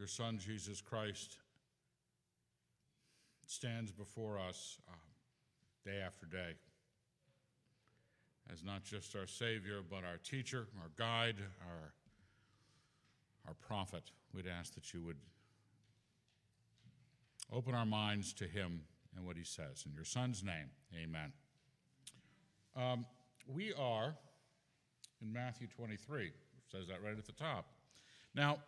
your Son, Jesus Christ, stands before us uh, day after day as not just our Savior, but our teacher, our guide, our, our prophet. We'd ask that you would open our minds to him and what he says. In your Son's name, amen. Um, we are in Matthew 23, says that right at the top. Now,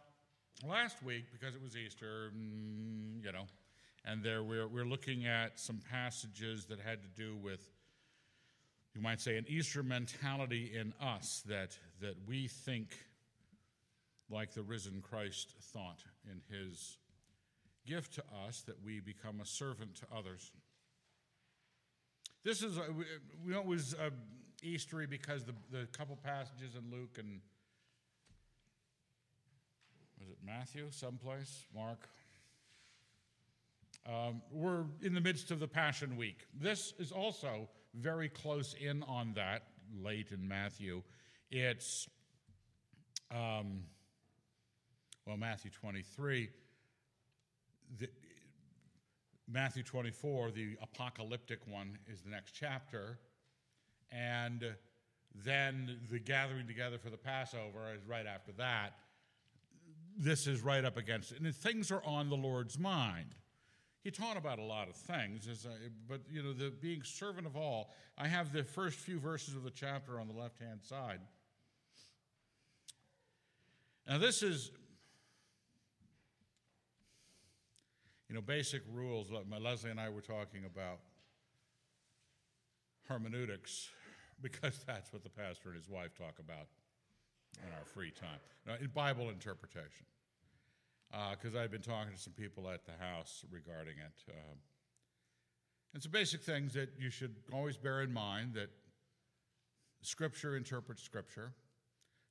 last week, because it was Easter, mm, you know, and there we're, we're looking at some passages that had to do with, you might say, an Easter mentality in us that, that we think like the risen Christ thought in his gift to us, that we become a servant to others. This is, a, we know it was a Eastery because the, the couple passages in Luke and was it Matthew, someplace, Mark? Um, we're in the midst of the Passion Week. This is also very close in on that, late in Matthew. It's, um, well, Matthew 23. The, Matthew 24, the apocalyptic one, is the next chapter. And then the gathering together for the Passover is right after that. This is right up against it. And things are on the Lord's mind. He taught about a lot of things, but you know, the being servant of all. I have the first few verses of the chapter on the left hand side. Now, this is, you know, basic rules. My Leslie and I were talking about hermeneutics because that's what the pastor and his wife talk about in our free time. Now, in Bible interpretation, because uh, I've been talking to some people at the house regarding it. Uh, and some basic things that you should always bear in mind that Scripture interprets Scripture,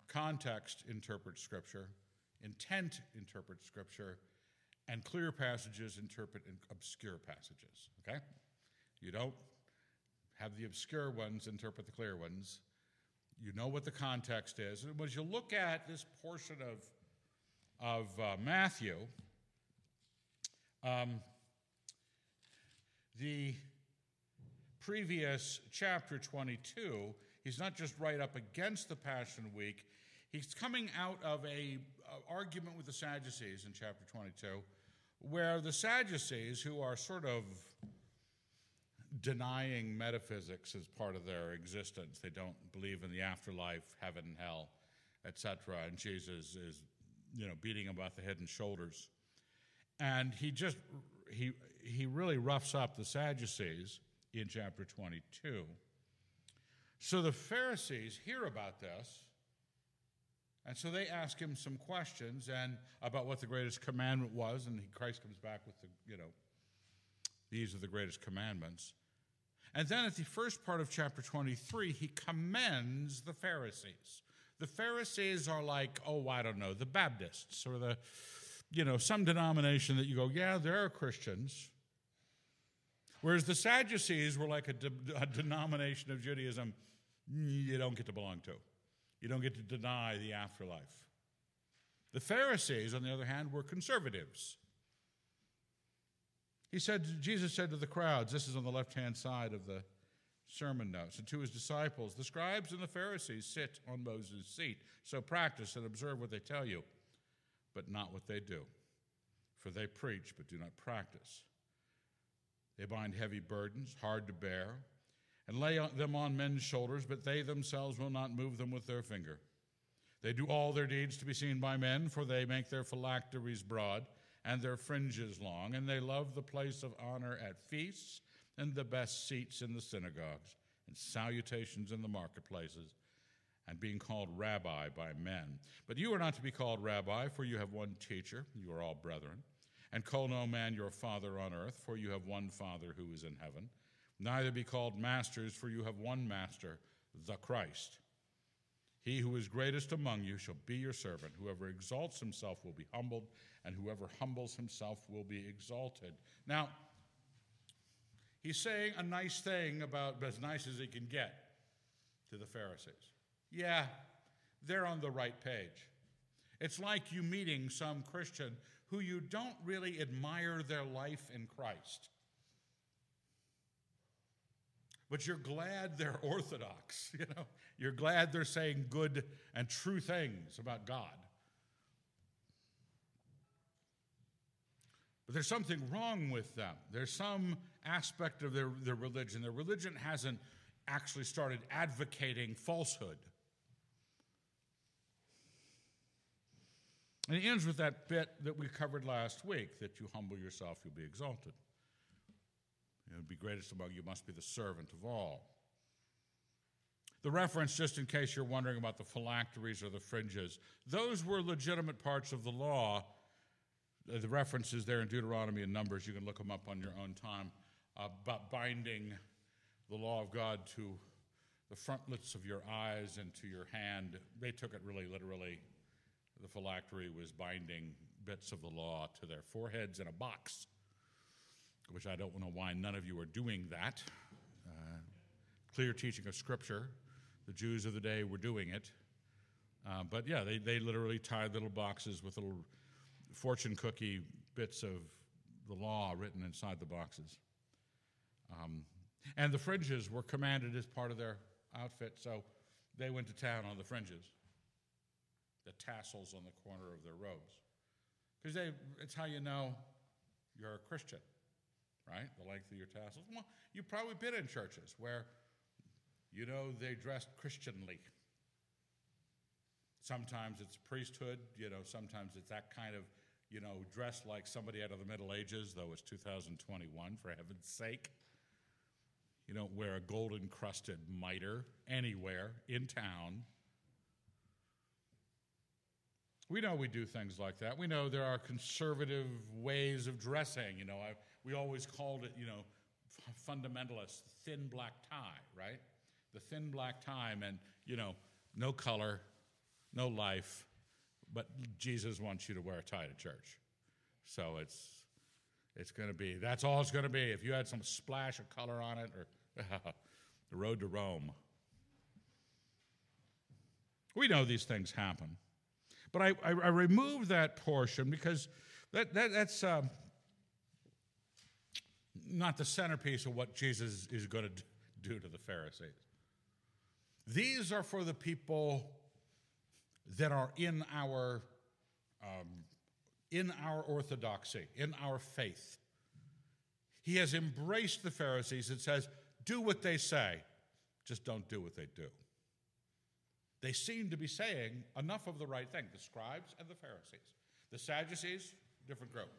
context interprets Scripture, intent interprets Scripture, and clear passages interpret obscure passages. Okay? You don't have the obscure ones interpret the clear ones. You know what the context is. And as you look at this portion of, of uh, Matthew, um, the previous chapter 22, he's not just right up against the Passion Week, he's coming out of a, a argument with the Sadducees in chapter 22, where the Sadducees, who are sort of denying metaphysics as part of their existence. They don't believe in the afterlife, heaven and hell, etc. And Jesus is, you know, beating them about the head and shoulders. And he just he he really roughs up the Sadducees in chapter 22. So the Pharisees hear about this, and so they ask him some questions and about what the greatest commandment was, and Christ comes back with the, you know, these are the greatest commandments. And then at the first part of chapter 23, he commends the Pharisees. The Pharisees are like, oh, I don't know, the Baptists or the, you know, some denomination that you go, yeah, there are Christians. Whereas the Sadducees were like a, de- a denomination of Judaism you don't get to belong to. You don't get to deny the afterlife. The Pharisees, on the other hand, were conservatives. He said, Jesus said to the crowds, this is on the left hand side of the sermon notes, and to his disciples, the scribes and the Pharisees sit on Moses' seat. So practice and observe what they tell you, but not what they do. For they preach, but do not practice. They bind heavy burdens, hard to bear, and lay them on men's shoulders, but they themselves will not move them with their finger. They do all their deeds to be seen by men, for they make their phylacteries broad and their fringes long, and they love the place of honor at feasts and the best seats in the synagogues and salutations in the marketplaces and being called rabbi by men. But you are not to be called rabbi, for you have one teacher, you are all brethren. And call no man your father on earth, for you have one Father who is in heaven. Neither be called masters, for you have one master, the Christ. He who is greatest among you shall be your servant. Whoever exalts himself will be humbled, and whoever humbles himself will be exalted. Now, he's saying a nice thing about as nice as he can get to the Pharisees. Yeah, they're on the right page. It's like you meeting some Christian who you don't really admire their life in Christ. But you're glad they're orthodox, you know. You're glad they're saying good and true things about God. But there's something wrong with them. There's some aspect of their, their religion. Their religion hasn't actually started advocating falsehood. And it ends with that bit that we covered last week that you humble yourself, you'll be exalted. Would be greatest among you must be the servant of all. The reference, just in case you're wondering about the phylacteries or the fringes, those were legitimate parts of the law. Uh, the references there in Deuteronomy and Numbers, you can look them up on your own time, uh, about binding the law of God to the frontlets of your eyes and to your hand. They took it really literally. The phylactery was binding bits of the law to their foreheads in a box, which I don't know why none of you are doing that. Uh, clear teaching of Scripture. The Jews of the day were doing it. Uh, but yeah, they, they literally tied little boxes with little fortune cookie bits of the law written inside the boxes. Um, and the fringes were commanded as part of their outfit, so they went to town on the fringes, the tassels on the corner of their robes. Because it's how you know you're a Christian, right? The length of your tassels. Well, you've probably been in churches where you know they dressed Christianly. Sometimes it's priesthood, you know, sometimes it's that kind of, you know, dressed like somebody out of the Middle Ages, though it's 2021, for heaven's sake. You don't wear a gold encrusted mitre anywhere in town. We know we do things like that. We know there are conservative ways of dressing. You know, I, we always called it, you know, fundamentalist, thin black tie, right? The thin black tie and, you know, no color, no life, but Jesus wants you to wear a tie to church. So it's it's going to be that's all it's going to be. If you had some splash of color on it or the road to Rome. We know these things happen. But I, I, I removed that portion because that, that, that's uh, not the centerpiece of what Jesus is going to do to the Pharisees. These are for the people that are in our, um, in our orthodoxy, in our faith. He has embraced the Pharisees and says, do what they say, just don't do what they do. They seem to be saying enough of the right thing, the scribes and the Pharisees. The Sadducees, different group.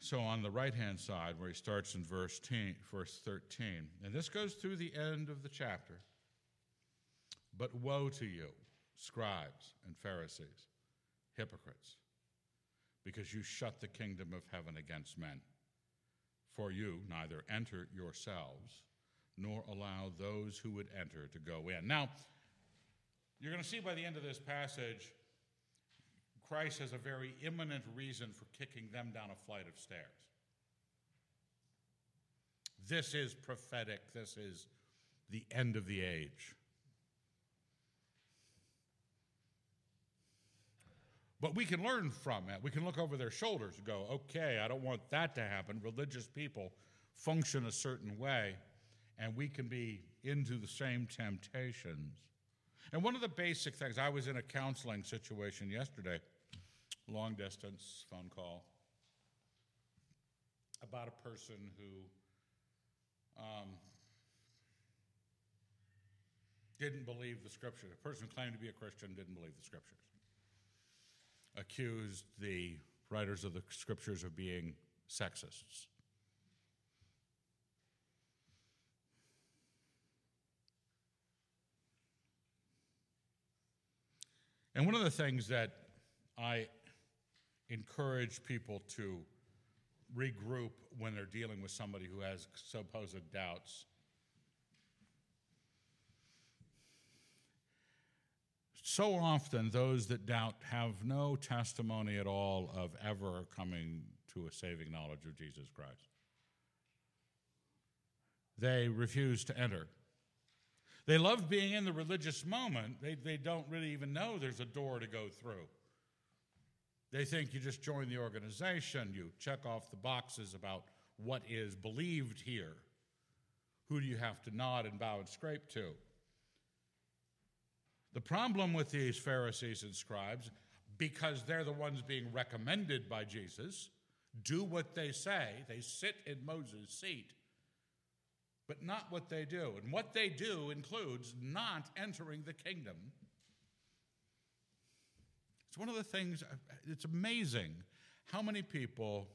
So on the right hand side, where he starts in verse, verse 13, and this goes through the end of the chapter. But woe to you, scribes and Pharisees, hypocrites! because you shut the kingdom of heaven against men. For you neither enter yourselves, nor allow those who would enter to go in. Now, you're going to see by the end of this passage, Christ has a very imminent reason for kicking them down a flight of stairs. This is prophetic. This is the end of the age. But we can learn from it. We can look over their shoulders and go, okay, I don't want that to happen. Religious people function a certain way, and we can be into the same temptations. And one of the basic things, I was in a counseling situation yesterday, long distance phone call, about a person who um, didn't believe the scriptures. A person who claimed to be a Christian didn't believe the scriptures accused the writers of the scriptures of being sexists. And one of the things that I encourage people to regroup when they're dealing with somebody who has supposed doubts So often, those that doubt have no testimony at all of ever coming to a saving knowledge of Jesus Christ. They refuse to enter. They love being in the religious moment. They, they don't really even know there's a door to go through. They think you just join the organization, you check off the boxes about what is believed here. Who do you have to nod and bow and scrape to? The problem with these Pharisees and scribes, because they're the ones being recommended by Jesus, do what they say. They sit in Moses' seat, but not what they do. And what they do includes not entering the kingdom. It's one of the things, it's amazing how many people,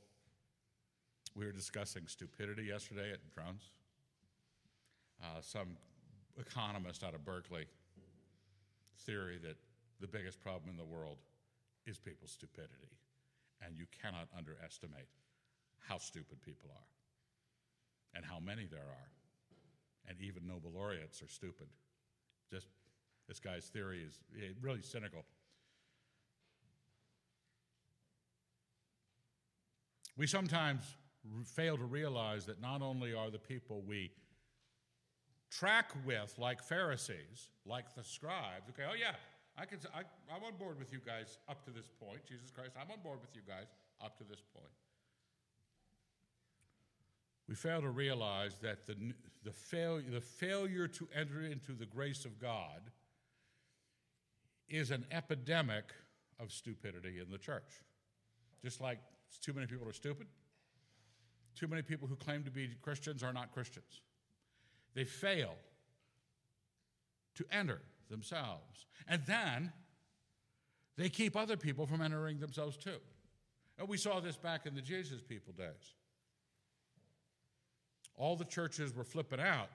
we were discussing stupidity yesterday at Drones. Uh, some economist out of Berkeley theory that the biggest problem in the world is people's stupidity. And you cannot underestimate how stupid people are and how many there are. And even Nobel laureates are stupid. Just this guy's theory is really cynical. We sometimes fail to realize that not only are the people we track with, like Pharisees, like the scribes. Okay, oh yeah, I can, I, I'm on board with you guys up to this point. Jesus Christ, I'm on board with you guys up to this point. We fail to realize that the, the, fail, the failure to enter into the grace of God is an epidemic of stupidity in the church. Just like too many people are stupid, too many people who claim to be Christians are not Christians. They fail to enter themselves. And then they keep other people from entering themselves too. And we saw this back in the Jesus people days. All the churches were flipping out.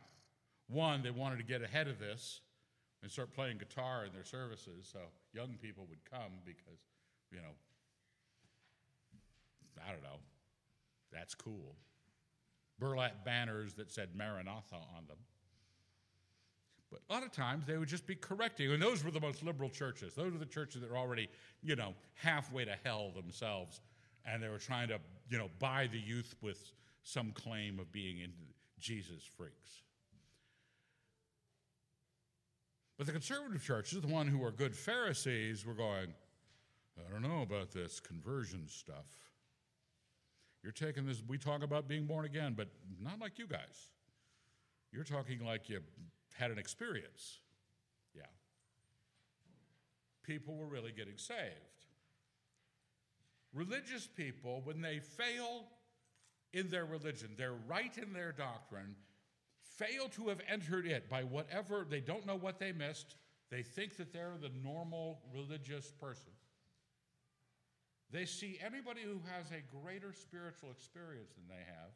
One, they wanted to get ahead of this and start playing guitar in their services so young people would come because, you know, I don't know, that's cool burlap banners that said Maranatha on them. But a lot of times they would just be correcting, and those were the most liberal churches. Those were the churches that were already, you know, halfway to hell themselves, and they were trying to, you know, buy the youth with some claim of being into Jesus freaks. But the conservative churches, the one who were good Pharisees, were going, I don't know about this conversion stuff. You're taking this, we talk about being born again, but not like you guys. You're talking like you had an experience. Yeah. People were really getting saved. Religious people, when they fail in their religion, they're right in their doctrine, fail to have entered it by whatever, they don't know what they missed, they think that they're the normal religious person. They see anybody who has a greater spiritual experience than they have,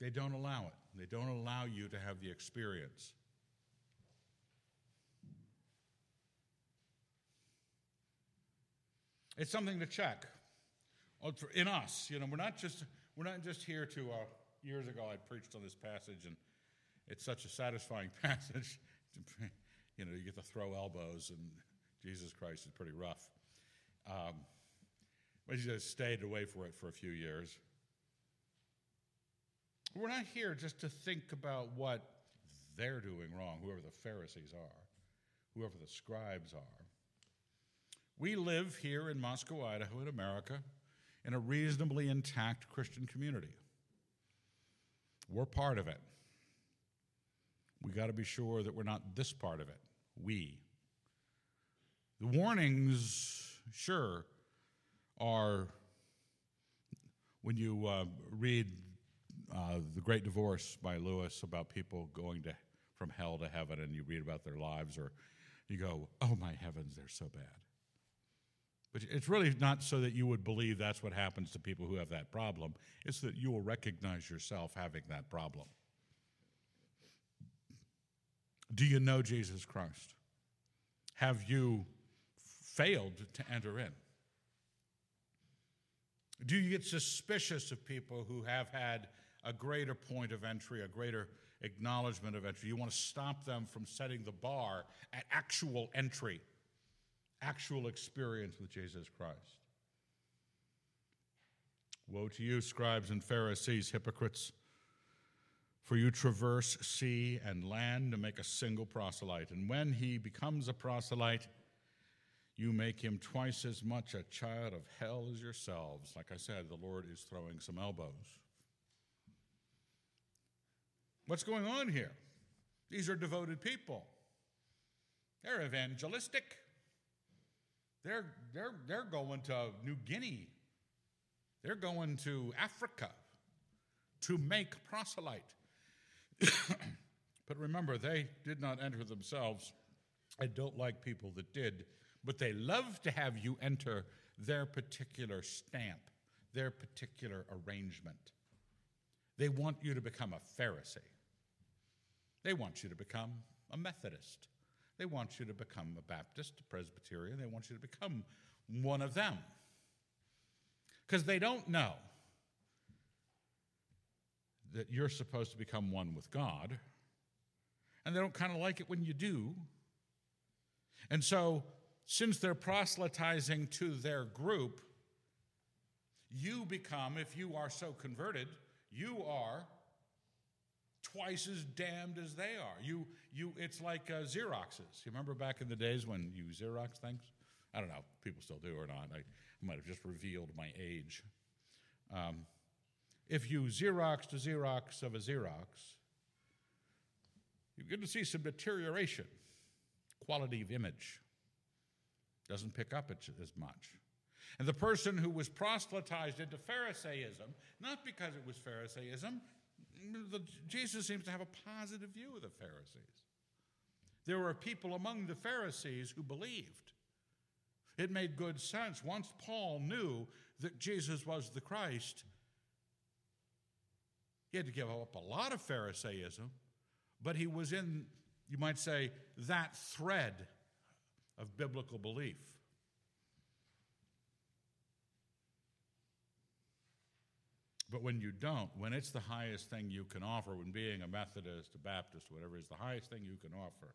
they don't allow it. They don't allow you to have the experience. It's something to check oh, in us. You know, we're not just we're not just here to. Uh, years ago, I preached on this passage, and it's such a satisfying passage. you know, you get to throw elbows and Jesus Christ is pretty rough. Um, but he just stayed away from it for a few years. We're not here just to think about what they're doing wrong, whoever the Pharisees are, whoever the scribes are. We live here in Moscow, Idaho, in America, in a reasonably intact Christian community. We're part of it. We got to be sure that we're not this part of it. We, the warnings, sure, are when you uh, read uh, The Great Divorce by Lewis about people going to, from hell to heaven and you read about their lives, or you go, oh my heavens, they're so bad. But it's really not so that you would believe that's what happens to people who have that problem. It's that you will recognize yourself having that problem. Do you know Jesus Christ? Have you failed to enter in? Do you get suspicious of people who have had a greater point of entry, a greater acknowledgement of entry? You want to stop them from setting the bar at actual entry, actual experience with Jesus Christ. Woe to you, scribes and Pharisees, hypocrites! For you traverse sea and land to make a single proselyte. And when he becomes a proselyte, you make him twice as much a child of hell as yourselves. Like I said, the Lord is throwing some elbows. What's going on here? These are devoted people. They're evangelistic. They're, they're, they're going to New Guinea. They're going to Africa to make proselyte. but remember, they did not enter themselves. I don't like people that did, but they love to have you enter their particular stamp, their particular arrangement. They want you to become a Pharisee. They want you to become a Methodist. They want you to become a Baptist, a Presbyterian. They want you to become one of them. Because they don't know that you're supposed to become one with God. And they don't kind of like it when you do. And so, since they're proselytizing to their group, you become, if you are so converted, you are twice as damned as they are. You, you, it's like uh, Xeroxes. You remember back in the days when you Xerox things? I don't know, people still do or not. I, I might have just revealed my age. Um, if you Xerox to Xerox of a Xerox, you're going to see some deterioration. Quality of image doesn't pick up as much. And the person who was proselytized into Pharisaism, not because it was Pharisaism, Jesus seems to have a positive view of the Pharisees. There were people among the Pharisees who believed. It made good sense. Once Paul knew that Jesus was the Christ, he had to give up a lot of Pharisaism, but he was in, you might say, that thread of biblical belief. But when you don't, when it's the highest thing you can offer, when being a Methodist, a Baptist, whatever is the highest thing you can offer,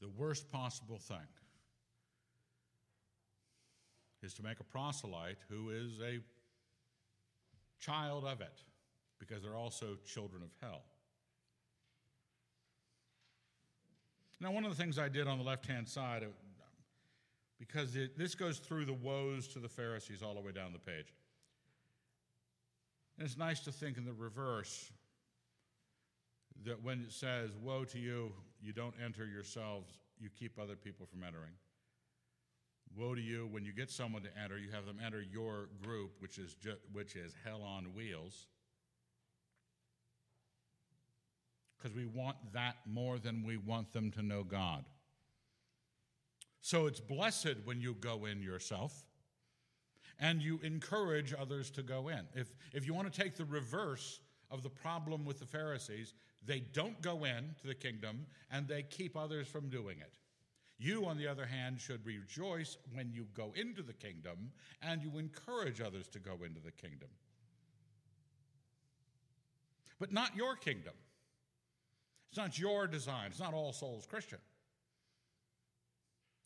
the worst possible thing is to make a proselyte who is a child of it, because they're also children of hell. Now, one of the things I did on the left hand side, uh, because it, this goes through the woes to the Pharisees all the way down the page. And it's nice to think in the reverse that when it says, Woe to you, you don't enter yourselves, you keep other people from entering. Woe to you when you get someone to enter, you have them enter your group, which is, ju- which is hell on wheels. Because we want that more than we want them to know God. So it's blessed when you go in yourself and you encourage others to go in. If, if you want to take the reverse of the problem with the Pharisees, they don't go in to the kingdom and they keep others from doing it. You, on the other hand, should rejoice when you go into the kingdom and you encourage others to go into the kingdom. But not your kingdom. It's not your design. It's not all souls Christian.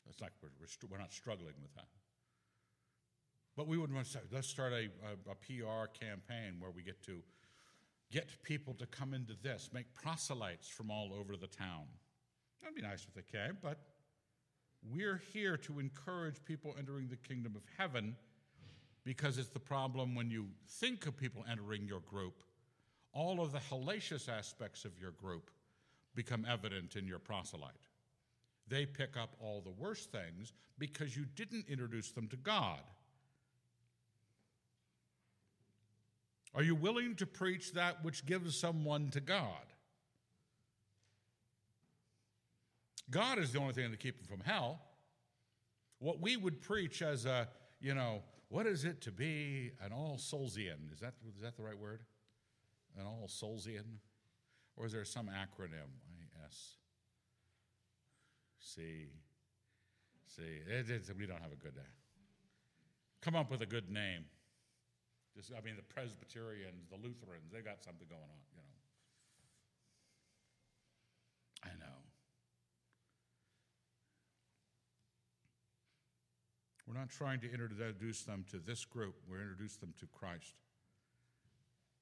It's like we're, we're, not struggling with that. But we would want to say, let's start a, a, a PR campaign where we get to get people to come into this, make proselytes from all over the town. That'd be nice if they came, but we're here to encourage people entering the kingdom of heaven because it's the problem when you think of people entering your group, all of the hellacious aspects of your group become evident in your proselyte. They pick up all the worst things because you didn't introduce them to God. Are you willing to preach that which gives someone to God? God is the only thing to keep them from hell. What we would preach as a, you know, what is it to be an all soulsian? Is that, is that the right word? An all soulsian? Or is there some acronym? I-S. C. C. It, it, we don't have a good name. Come up with a good name. Just, I mean, the Presbyterians, the Lutherans, they got something going on, you know. I know. We're not trying to introduce them to this group, we're introduce them to Christ.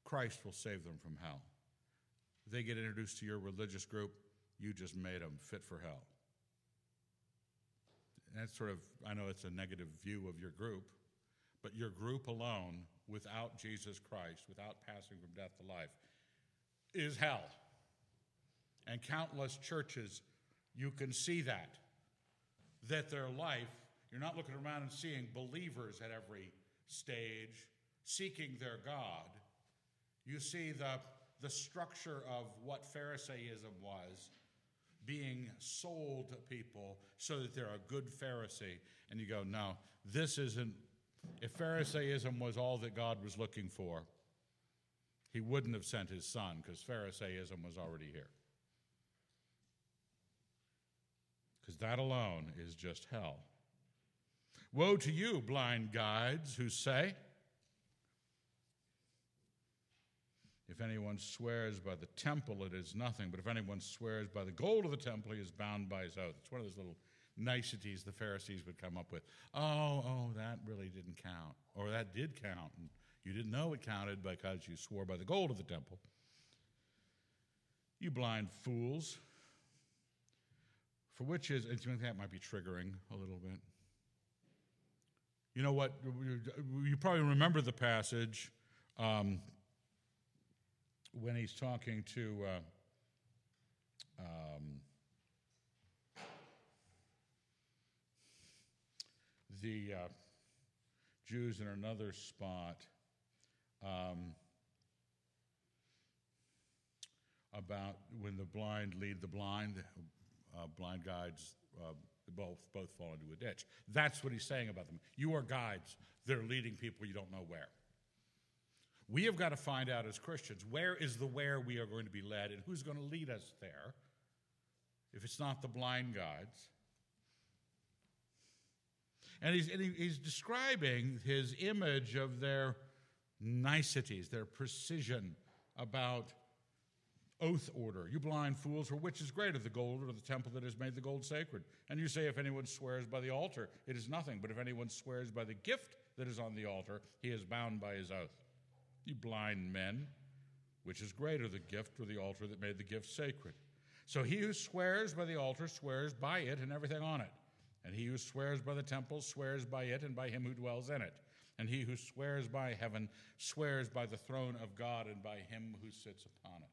Christ will save them from hell. They get introduced to your religious group, you just made them fit for hell. That's sort of, I know it's a negative view of your group, but your group alone, without Jesus Christ, without passing from death to life, is hell. And countless churches, you can see that. That their life, you're not looking around and seeing believers at every stage seeking their God. You see the, the structure of what Pharisaism was being sold to people so that they're a good Pharisee. And you go, no, this isn't. If Pharisaism was all that God was looking for, he wouldn't have sent his son because Pharisaism was already here. Because that alone is just hell. Woe to you, blind guides, who say, If anyone swears by the temple, it is nothing. But if anyone swears by the gold of the temple, he is bound by his oath. It's one of those little niceties the Pharisees would come up with. Oh, oh, that really didn't count. Or that did count. And you didn't know it counted because you swore by the gold of the temple. You blind fools. For which is, and that might be triggering a little bit. You know what? You probably remember the passage. Um, when he's talking to uh, um, the uh, Jews in another spot um, about when the blind lead the blind, uh, blind guides uh, both both fall into a ditch. That's what he's saying about them. You are guides. They're leading people you don't know where. We have got to find out as Christians where is the where we are going to be led and who's going to lead us there if it's not the blind guides. And he's, and he's describing his image of their niceties, their precision about oath order. You blind fools, for which is greater, the gold or the temple that has made the gold sacred? And you say, if anyone swears by the altar, it is nothing. But if anyone swears by the gift that is on the altar, he is bound by his oath. You blind men, which is greater, the gift or the altar that made the gift sacred? So he who swears by the altar swears by it and everything on it. And he who swears by the temple swears by it and by him who dwells in it. And he who swears by heaven swears by the throne of God and by him who sits upon it.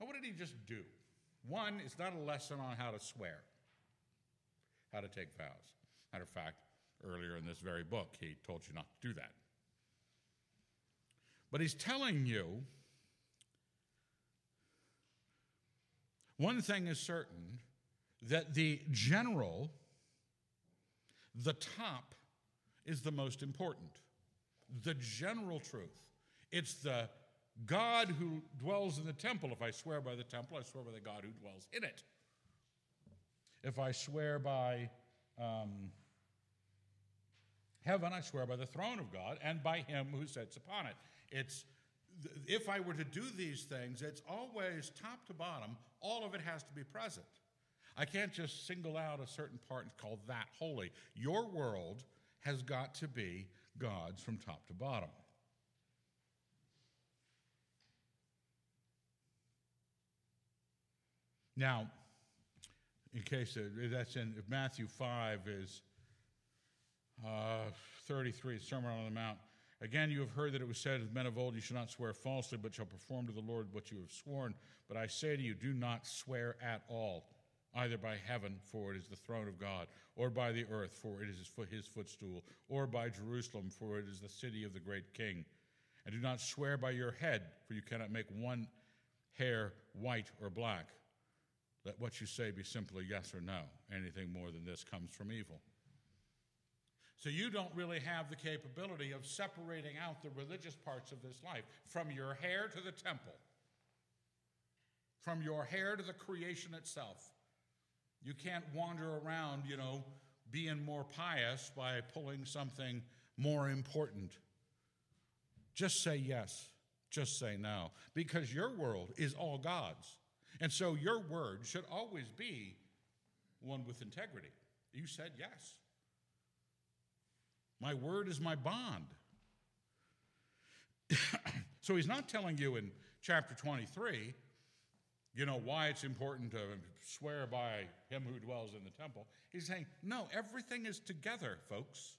Now, what did he just do? One, it's not a lesson on how to swear, how to take vows. Matter of fact, Earlier in this very book, he told you not to do that. But he's telling you one thing is certain that the general, the top, is the most important. The general truth. It's the God who dwells in the temple. If I swear by the temple, I swear by the God who dwells in it. If I swear by um, heaven, I swear by the throne of God and by him who sits upon it. It's if I were to do these things, it's always top to bottom, all of it has to be present. I can't just single out a certain part and call that holy. Your world has got to be God's from top to bottom. Now, in case uh, that's in Matthew 5 is uh, 33, Sermon on the Mount. Again, you have heard that it was said of men of old, You shall not swear falsely, but shall perform to the Lord what you have sworn. But I say to you, do not swear at all, either by heaven, for it is the throne of God, or by the earth, for it is his, his footstool, or by Jerusalem, for it is the city of the great king. And do not swear by your head, for you cannot make one hair white or black. Let what you say be simply yes or no. Anything more than this comes from evil. So you don't really have the capability of separating out the religious parts of this life from your hair to the temple, from your hair to the creation itself. You can't wander around, you know, being more pious by pulling something more important. Just say yes, just say no, because your world is all God's. And so your word should always be one with integrity. You said yes. My word is my bond. so he's not telling you in chapter 23, you know, why it's important to swear by him who dwells in the temple. He's saying, no, everything is together, folks.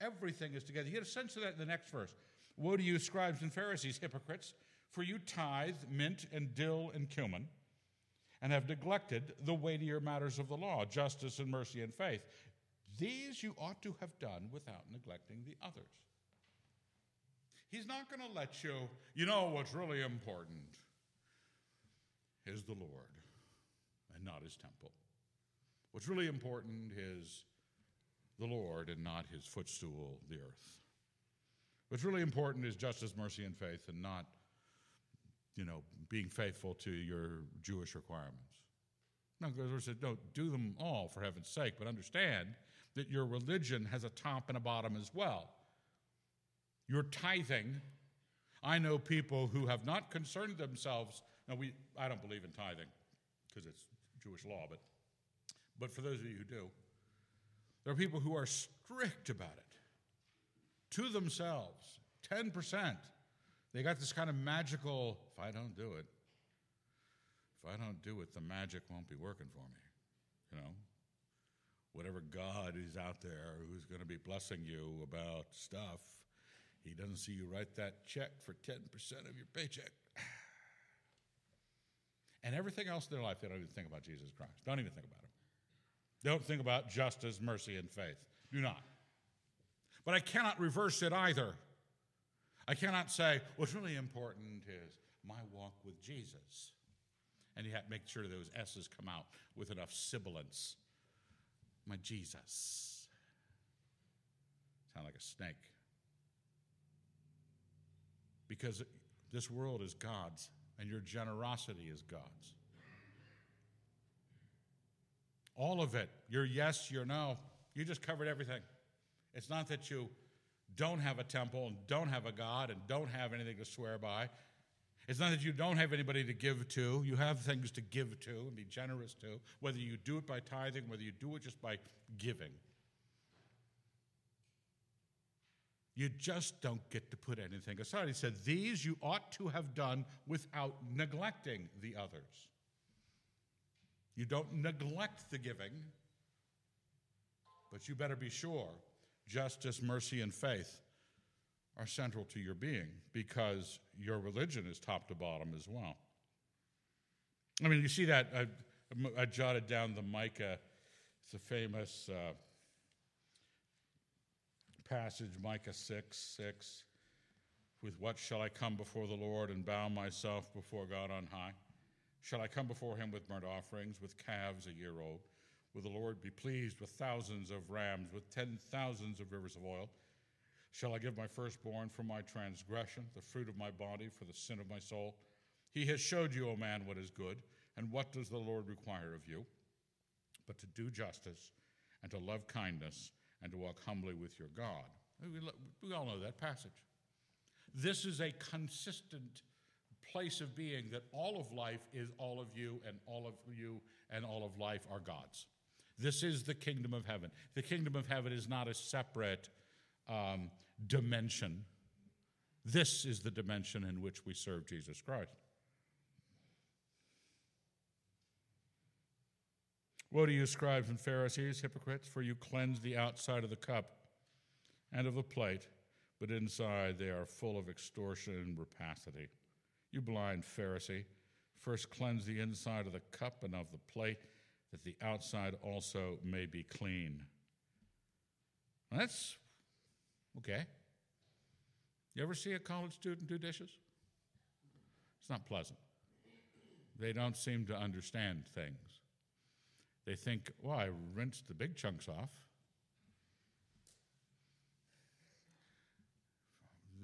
Everything is together. You get a sense of that in the next verse. Woe to you, scribes and Pharisees, hypocrites, for you tithe mint and dill and cumin, and have neglected the weightier matters of the law, justice and mercy and faith. These you ought to have done without neglecting the others. He's not going to let you, you know what's really important is the Lord and not his temple. What's really important is the Lord and not his footstool, the earth. What's really important is justice, mercy, and faith, and not, you know, being faithful to your Jewish requirements. No, because said, don't do them all for heaven's sake, but understand that your religion has a top and a bottom as well. Your tithing, I know people who have not concerned themselves. Now, we, I don't believe in tithing because it's Jewish law, but, but for those of you who do, there are people who are strict about it to themselves 10%. They got this kind of magical, if I don't do it, if I don't do it, the magic won't be working for me. You know? Whatever God is out there who's going to be blessing you about stuff, he doesn't see you write that check for 10% of your paycheck. And everything else in their life, they don't even think about Jesus Christ. Don't even think about him. Don't think about justice, mercy, and faith. Do not. But I cannot reverse it either. I cannot say, what's really important is my walk with Jesus. And you have to make sure those S's come out with enough sibilance. My Jesus. Sound like a snake. Because this world is God's, and your generosity is God's. All of it. Your yes, your no. You just covered everything. It's not that you don't have a temple and don't have a God and don't have anything to swear by. It's not that you don't have anybody to give to. You have things to give to and be generous to, whether you do it by tithing, whether you do it just by giving. You just don't get to put anything aside. He said, These you ought to have done without neglecting the others. You don't neglect the giving, but you better be sure justice, mercy, and faith are central to your being because your religion is top to bottom as well. I mean, you see that. I, I jotted down the Micah, it's a famous uh, passage, Micah 6 6. With what shall I come before the Lord and bow myself before God on high? Shall I come before him with burnt offerings, with calves a year old? Will the Lord be pleased with thousands of rams, with ten thousands of rivers of oil? Shall I give my firstborn for my transgression, the fruit of my body for the sin of my soul? He has showed you, O man, what is good, and what does the Lord require of you? But to do justice, and to love kindness, and to walk humbly with your God. We all know that passage. This is a consistent place of being that all of life is all of you, and all of you and all of life are God's. This is the kingdom of heaven. The kingdom of heaven is not a separate um, dimension. This is the dimension in which we serve Jesus Christ. Woe to you, scribes and Pharisees, hypocrites, for you cleanse the outside of the cup and of the plate, but inside they are full of extortion and rapacity. You blind Pharisee, first cleanse the inside of the cup and of the plate, that the outside also may be clean. That's okay. You ever see a college student do dishes? It's not pleasant. They don't seem to understand things. They think, well, I rinsed the big chunks off.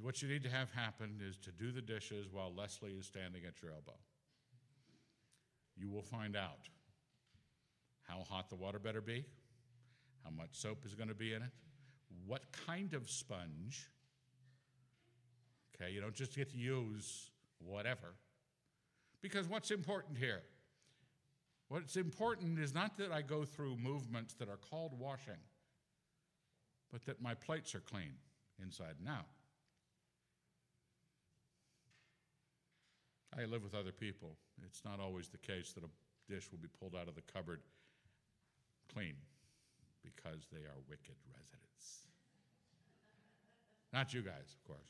What you need to have happen is to do the dishes while Leslie is standing at your elbow. You will find out how hot the water better be, how much soap is going to be in it, what kind of sponge. Okay, you don't just get to use whatever. Because what's important here? What's important is not that I go through movements that are called washing, but that my plates are clean inside and out. I live with other people. It's not always the case that a dish will be pulled out of the cupboard clean because they are wicked residents. Not you guys, of course.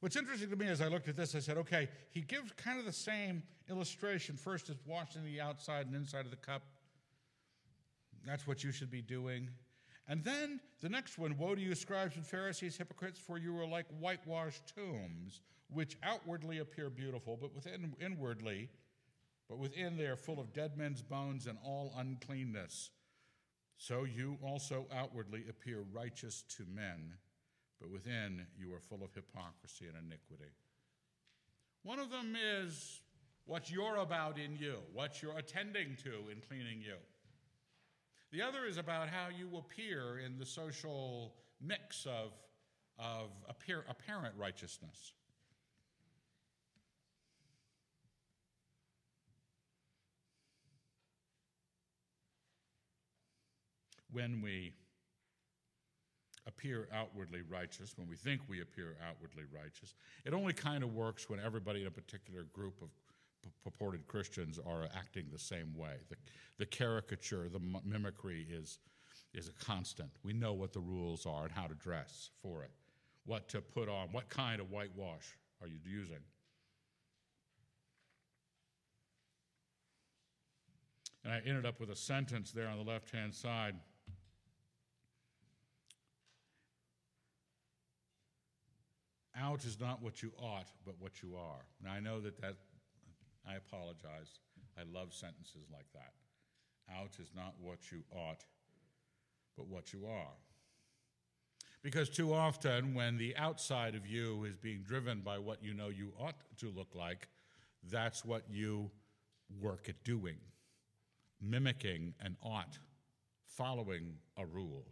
What's interesting to me as I looked at this, I said, okay, he gives kind of the same illustration. First, is washing the outside and inside of the cup. That's what you should be doing. And then the next one Woe to you, scribes and Pharisees, hypocrites, for you are like whitewashed tombs, which outwardly appear beautiful, but within, inwardly, but within they are full of dead men's bones and all uncleanness. So you also outwardly appear righteous to men but within you are full of hypocrisy and iniquity. One of them is what you're about in you, what you're attending to in cleaning you. The other is about how you appear in the social mix of, of appear, apparent righteousness. When we appear outwardly righteous, when we think we appear outwardly righteous. It only kind of works when everybody in a particular group of purported Christians are acting the same way. The, the caricature, the mimicry is, is a constant. We know what the rules are and how to dress for it, what to put on, what kind of whitewash are you using. And I ended up with a sentence there on the left hand side out is not what you ought, but what you are. Now, I know that that, I apologize. I love sentences like that. Out is not what you ought, but what you are. Because too often, when the outside of you is being driven by what you know you ought to look like, that's what you work at doing mimicking an ought, following a rule.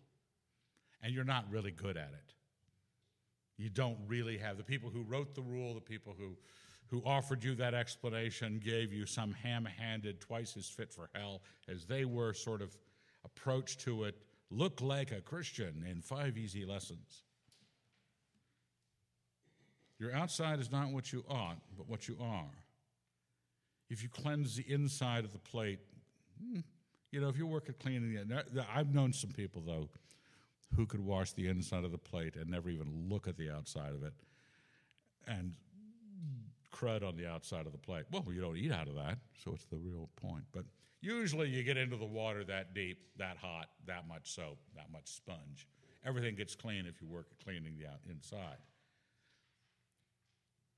And you're not really good at it you don't really have. The people who wrote the rule, the people who, who offered you that explanation, gave you some ham handed, twice as fit for hell as they were sort of approach to it. Look like a Christian in five easy lessons. Your outside is not what you ought, but what you are. If you cleanse the inside of the plate, hmm, you know, if you work at cleaning it, I've known some people, though, who could wash the inside of the plate and never even look at the outside of it and crud on the outside of the plate. Well, you don't eat out of that, so it's the real point. But usually you get into the water that deep, that hot, that much soap, that much sponge. Everything gets clean if you work at cleaning the inside.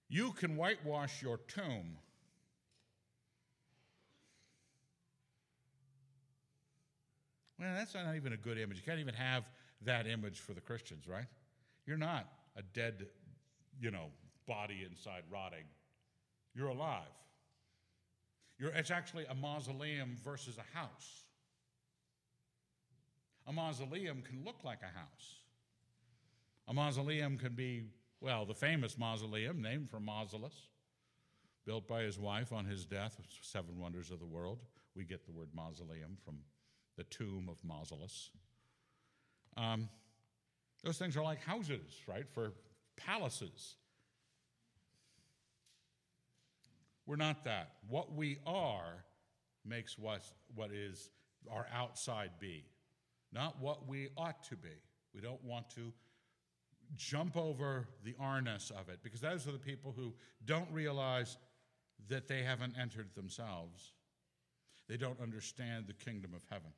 You can whitewash your tomb. Well, that's not even a good image. You can't even have that image for the Christians, right? You're not a dead, you know, body inside rotting. You're alive. You're, it's actually a mausoleum versus a house. A mausoleum can look like a house. A mausoleum can be, well, the famous mausoleum named for Mausolus, built by his wife on his death, Seven Wonders of the World. We get the word mausoleum from the tomb of Mausolus. Um, those things are like houses, right, for palaces. We're not that. What we are makes what, what is our outside be, not what we ought to be. We don't want to jump over the arness of it because those are the people who don't realize that they haven't entered themselves. They don't understand the kingdom of heaven.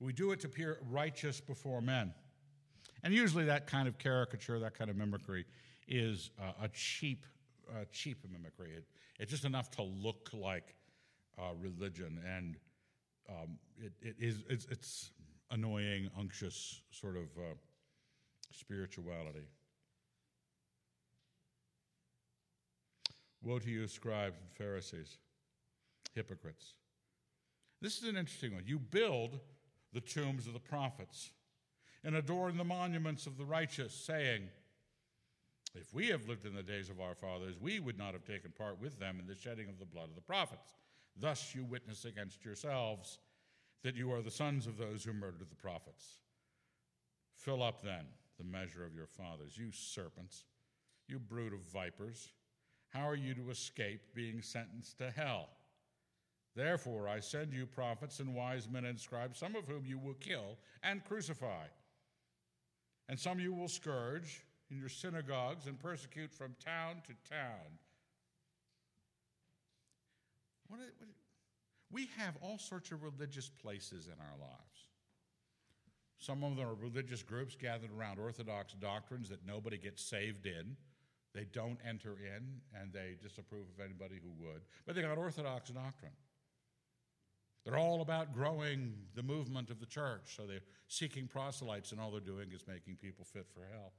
We do it to appear righteous before men. And usually that kind of caricature, that kind of mimicry, is uh, a cheap, uh, cheap mimicry. It, it's just enough to look like uh, religion, and um, it, it is, it's, it's, annoying, unctuous sort of uh, spirituality. Woe to you, scribes and Pharisees, hypocrites. This is an interesting one. You build the tombs of the prophets and adorn the monuments of the righteous, saying, If we have lived in the days of our fathers, we would not have taken part with them in the shedding of the blood of the prophets. Thus you witness against yourselves. that you are the sons of those who murdered the prophets. Fill up then the measure of your fathers, you serpents, you brood of vipers. How are you to escape being sentenced to hell? Therefore, I send you prophets and wise men and scribes, some of whom you will kill and crucify, and some you will scourge in your synagogues and persecute from town to town. We have all sorts of religious places in our lives. Some of them are religious groups gathered around orthodox doctrines that nobody gets saved in. They don't enter in, and they disapprove of anybody who would. But they got orthodox doctrine. They're all about growing the movement of the church, so they're seeking proselytes, and all they're doing is making people fit for hell.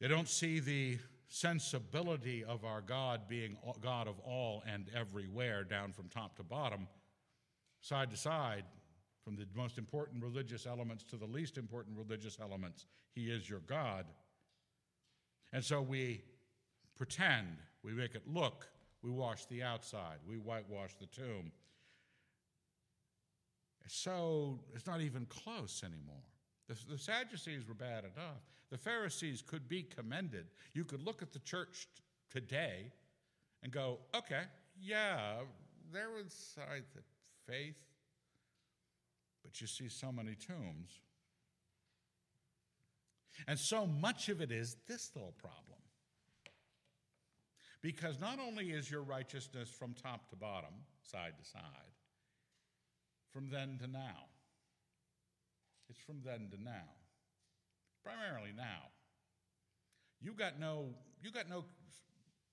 They don't see the sensibility of our God being God of all and everywhere, down from top to bottom, side to side, from the most important religious elements to the least important religious elements. He is your God. And so we pretend, we make it look, we wash the outside, we whitewash the tomb. So it's not even close anymore. The, the, Sadducees were bad enough. The Pharisees could be commended. You could look at the church t- today and go, okay, yeah, there was side the faith, but you see so many tombs. And so much of it is this little problem. Because not only is your righteousness from top to bottom, side to side, from then to now, it's from then to now. Primarily now. You got no, you got no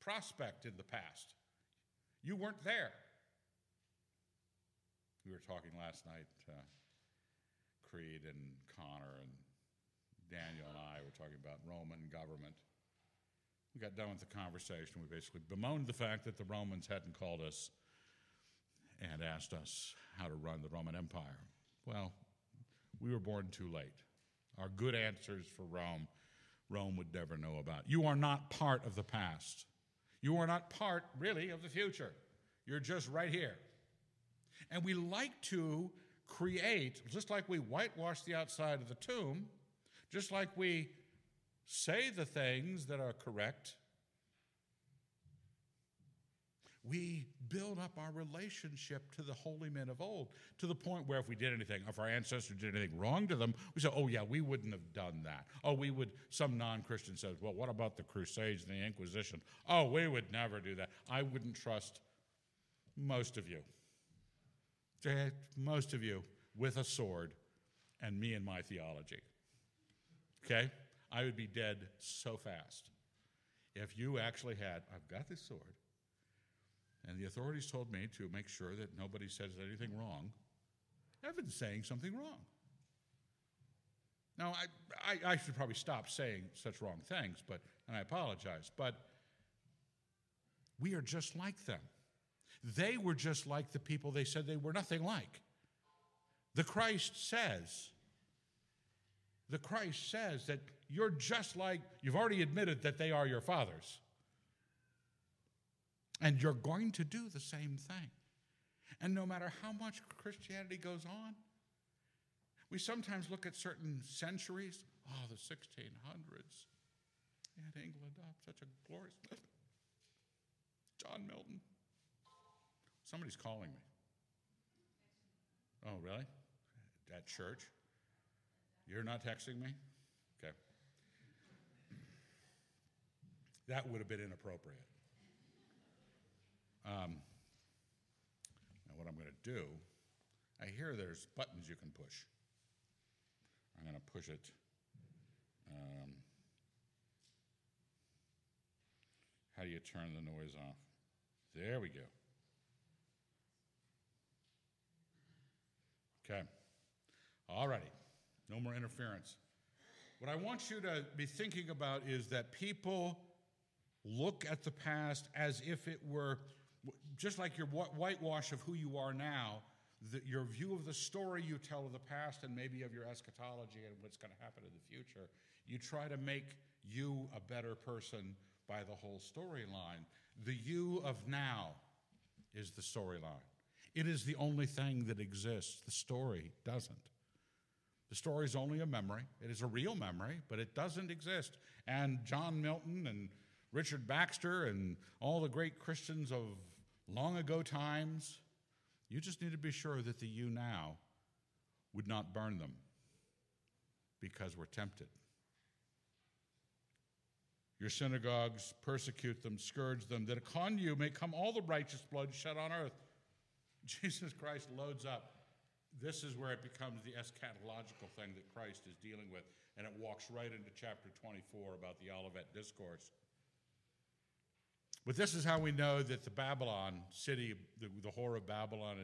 prospect in the past. You weren't there. We were talking last night, uh, Creed and Connor and Daniel and I were talking about Roman government. We got done with the conversation. We basically bemoaned the fact that the Romans hadn't called us and asked us how to run the Roman Empire. Well, we were born too late. Our good answers for Rome, Rome would never know about. You are not part of the past. You are not part, really, of the future. You're just right here. And we like to create, just like we whitewash the outside of the tomb, just like we say the things that are correct we build up our relationship to the holy men of old to the point where if we did anything, if our ancestors did anything wrong to them, we say, oh, yeah, we wouldn't have done that. Oh, we would, some non Christian says, well, what about the Crusades and the Inquisition? Oh, we would never do that. I wouldn't trust most of you, most of you with a sword and me and my theology. Okay? I would be dead so fast if you actually had, I've got this sword. And the authorities told me to make sure that nobody says anything wrong. Been saying something wrong. Now, I, I, I, should probably stop saying such wrong things, but, and I apologize, but we are just like them. They were just like the people they said they were nothing like. The Christ says, the Christ says that you're just like, you've already admitted that they are your fathers. And you're going to do the same thing. And no matter how much Christianity goes on, we sometimes look at certain centuries. Oh, the 1600s. And England, oh, such a glorious. John Milton. Somebody's calling me. Oh, really? At church? You're not texting me? Okay. That would have been inappropriate. Um, now, what I'm going to do, I hear there's buttons you can push. I'm going to push it. Um, how do you turn the noise off? There we go. Okay. All righty. No more interference. What I want you to be thinking about is that people look at the past as if it were just like your whitewash of who you are now, the, your view of the story you tell of the past and maybe of your eschatology and what's going to happen in the future, you try to make you a better person by the whole storyline. The you of now is the storyline. It is the only thing that exists. The story doesn't. The story is only a memory. It is a real memory, but it doesn't exist. And John Milton and Richard Baxter and all the great Christians of long ago times, you just need to be sure that the you now would not burn them because we're tempted. Your synagogues persecute them, scourge them, that upon you may come all the righteous blood shed on earth. Jesus Christ loads up. This is where it becomes the eschatological thing that Christ is dealing with, and it walks right into chapter 24 about the Olivet Discourse. But this is how we know that the Babylon city, the, the whore of Babylon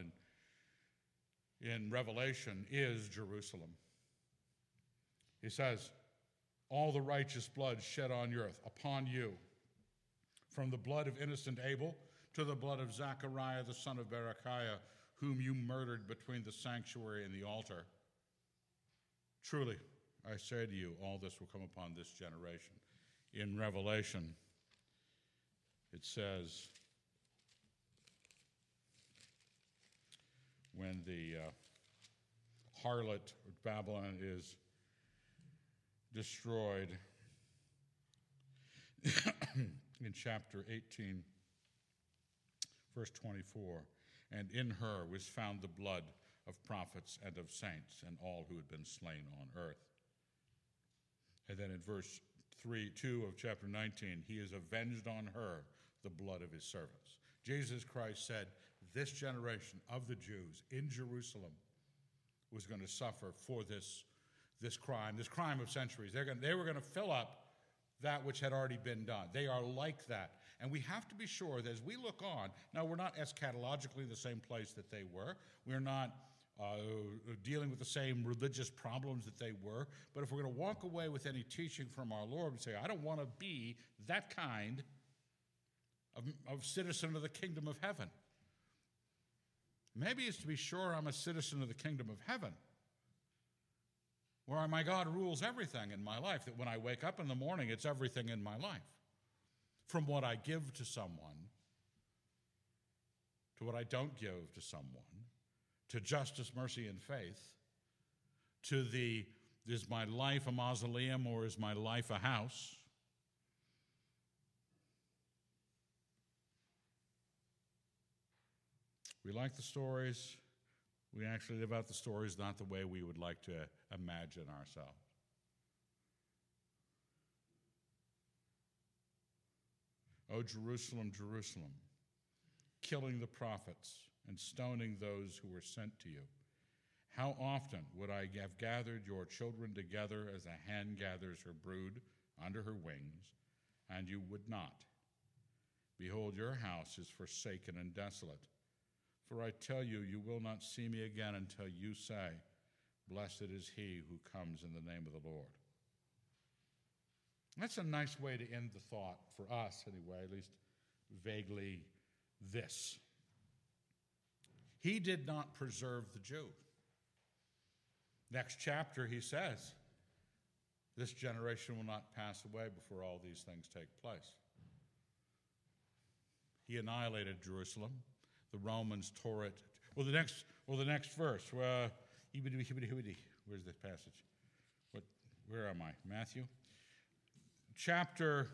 in, in Revelation, is Jerusalem. He says, All the righteous blood shed on earth, upon you, from the blood of innocent Abel to the blood of Zechariah the son of Berechiah, whom you murdered between the sanctuary and the altar. Truly, I say to you, all this will come upon this generation. In Revelation, it says, when the uh, harlot Babylon is destroyed in chapter 18, verse 24. And in her was found the blood of prophets and of saints and all who had been slain on earth. And then in verse 3, 2 of chapter 19, he is avenged on her the blood of his servants. Jesus Christ said, This generation of the Jews in Jerusalem was going to suffer for this, this crime, this crime of centuries. They're going, they were going to fill up that which had already been done. They are like that. And we have to be sure that as we look on, now we're not eschatologically the same place that they were. We're not uh, dealing with the same religious problems that they were. But if we're going to walk away with any teaching from our Lord and say, I don't want to be that kind of, of citizen of the kingdom of heaven, maybe it's to be sure I'm a citizen of the kingdom of heaven where my God rules everything in my life, that when I wake up in the morning, it's everything in my life. From what I give to someone, to what I don't give to someone, to justice, mercy, and faith, to the is my life a mausoleum or is my life a house? We like the stories. We actually live out the stories not the way we would like to imagine ourselves. O Jerusalem, Jerusalem, killing the prophets and stoning those who were sent to you. How often would I have gathered your children together as a hen gathers her brood under her wings, and you would not? Behold, your house is forsaken and desolate for I tell you, you will not see me again until you say, Blessed is he who comes in the name of the Lord. That's a nice way to end the thought, for us anyway, at least vaguely this. He did not preserve the Jew. Next chapter, he says, This generation will not pass away before all these things take place. He annihilated Jerusalem the Romans tore it. Well, the next, well, the next verse. Uh, where's this passage? What, where am I? Matthew? Chapter,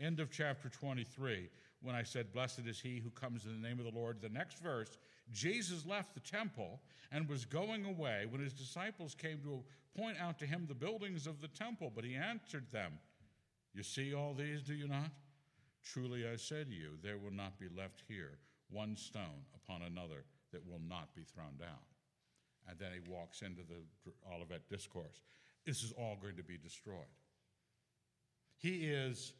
end of chapter 23, when I said, Blessed is he who comes in the name of the Lord. The next verse, Jesus left the temple and was going away when his disciples came to point out to him the buildings of the temple. But he answered them, You see all these, do you not? Truly I say to you, there will not be left here one stone upon another that will not be thrown down. And then he walks into the Olivet Discourse. This is all going to be destroyed. He is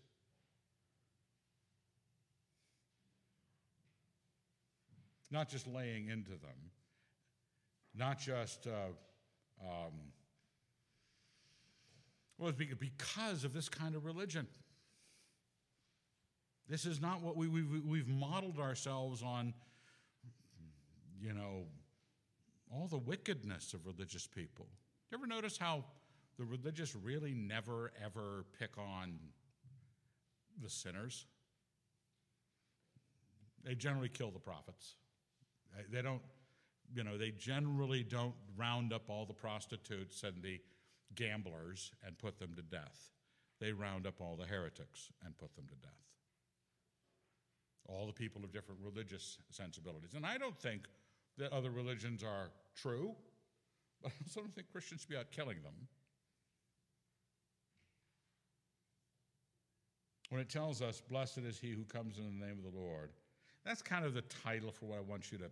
not just laying into them, not just, uh, um, well, because of this kind of religion. This is not what we, we've, we've modeled ourselves on, you know, all the wickedness of religious people. You ever notice how the religious really never, ever pick on the sinners? They generally kill the prophets. They don't, you know, they generally don't round up all the prostitutes and the gamblers and put them to death. They round up all the heretics and put them to death. All the people of different religious sensibilities. And I don't think that other religions are true, but I also don't think Christians should be out killing them. When it tells us, Blessed is he who comes in the name of the Lord, that's kind of the title for what I want you to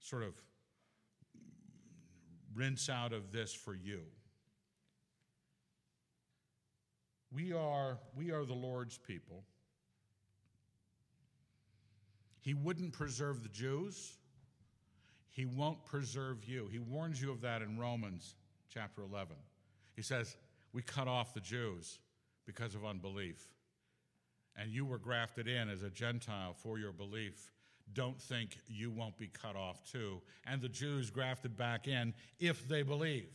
sort of rinse out of this for you. We are, we are the Lord's people. He wouldn't preserve the Jews. He won't preserve you. He warns you of that in Romans chapter 11. He says, We cut off the Jews because of unbelief. And you were grafted in as a Gentile for your belief. Don't think you won't be cut off too. And the Jews grafted back in if they believe.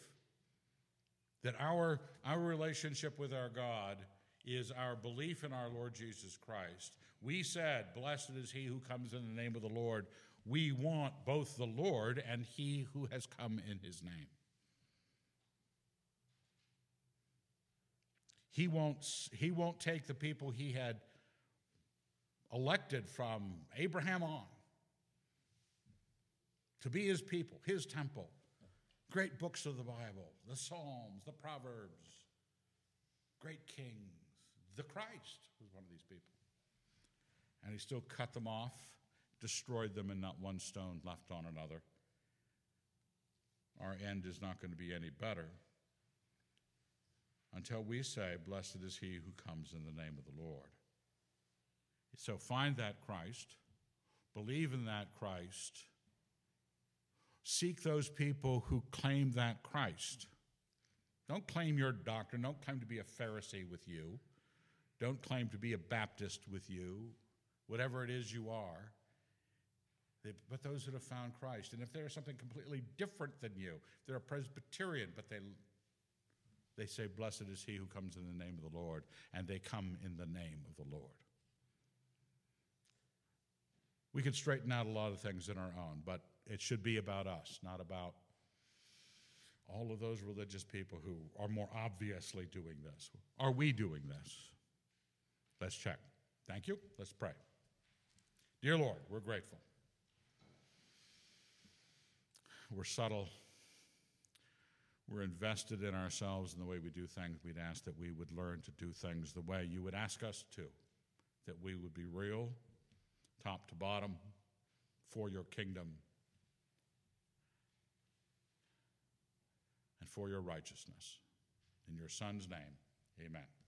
That our, our relationship with our God is our belief in our Lord Jesus Christ. We said, Blessed is he who comes in the name of the Lord. We want both the Lord and he who has come in his name. He won't, he won't take the people he had elected from Abraham on to be his people, his temple. Great books of the Bible, the Psalms, the Proverbs, great kings. The Christ was one of these people. And he still cut them off, destroyed them, and not one stone left on another. Our end is not going to be any better until we say, Blessed is he who comes in the name of the Lord. So find that Christ, believe in that Christ, seek those people who claim that Christ. Don't claim your doctrine, don't claim to be a Pharisee with you, don't claim to be a Baptist with you, whatever it is you are. But those that have found Christ. And if they're something completely different than you, they're a Presbyterian, but they, they say, Blessed is he who comes in the name of the Lord, and they come in the name of the Lord. We could straighten out a lot of things in our own, but it should be about us, not about all of those religious people who are more obviously doing this. Are we doing this? Let's check. Thank you. Let's pray. Dear Lord, we're grateful. We're subtle. We're invested in ourselves and the way we do things. We'd ask that we would learn to do things the way you would ask us to, that we would be real, top to bottom, for your kingdom and for your righteousness. In your Son's name, amen.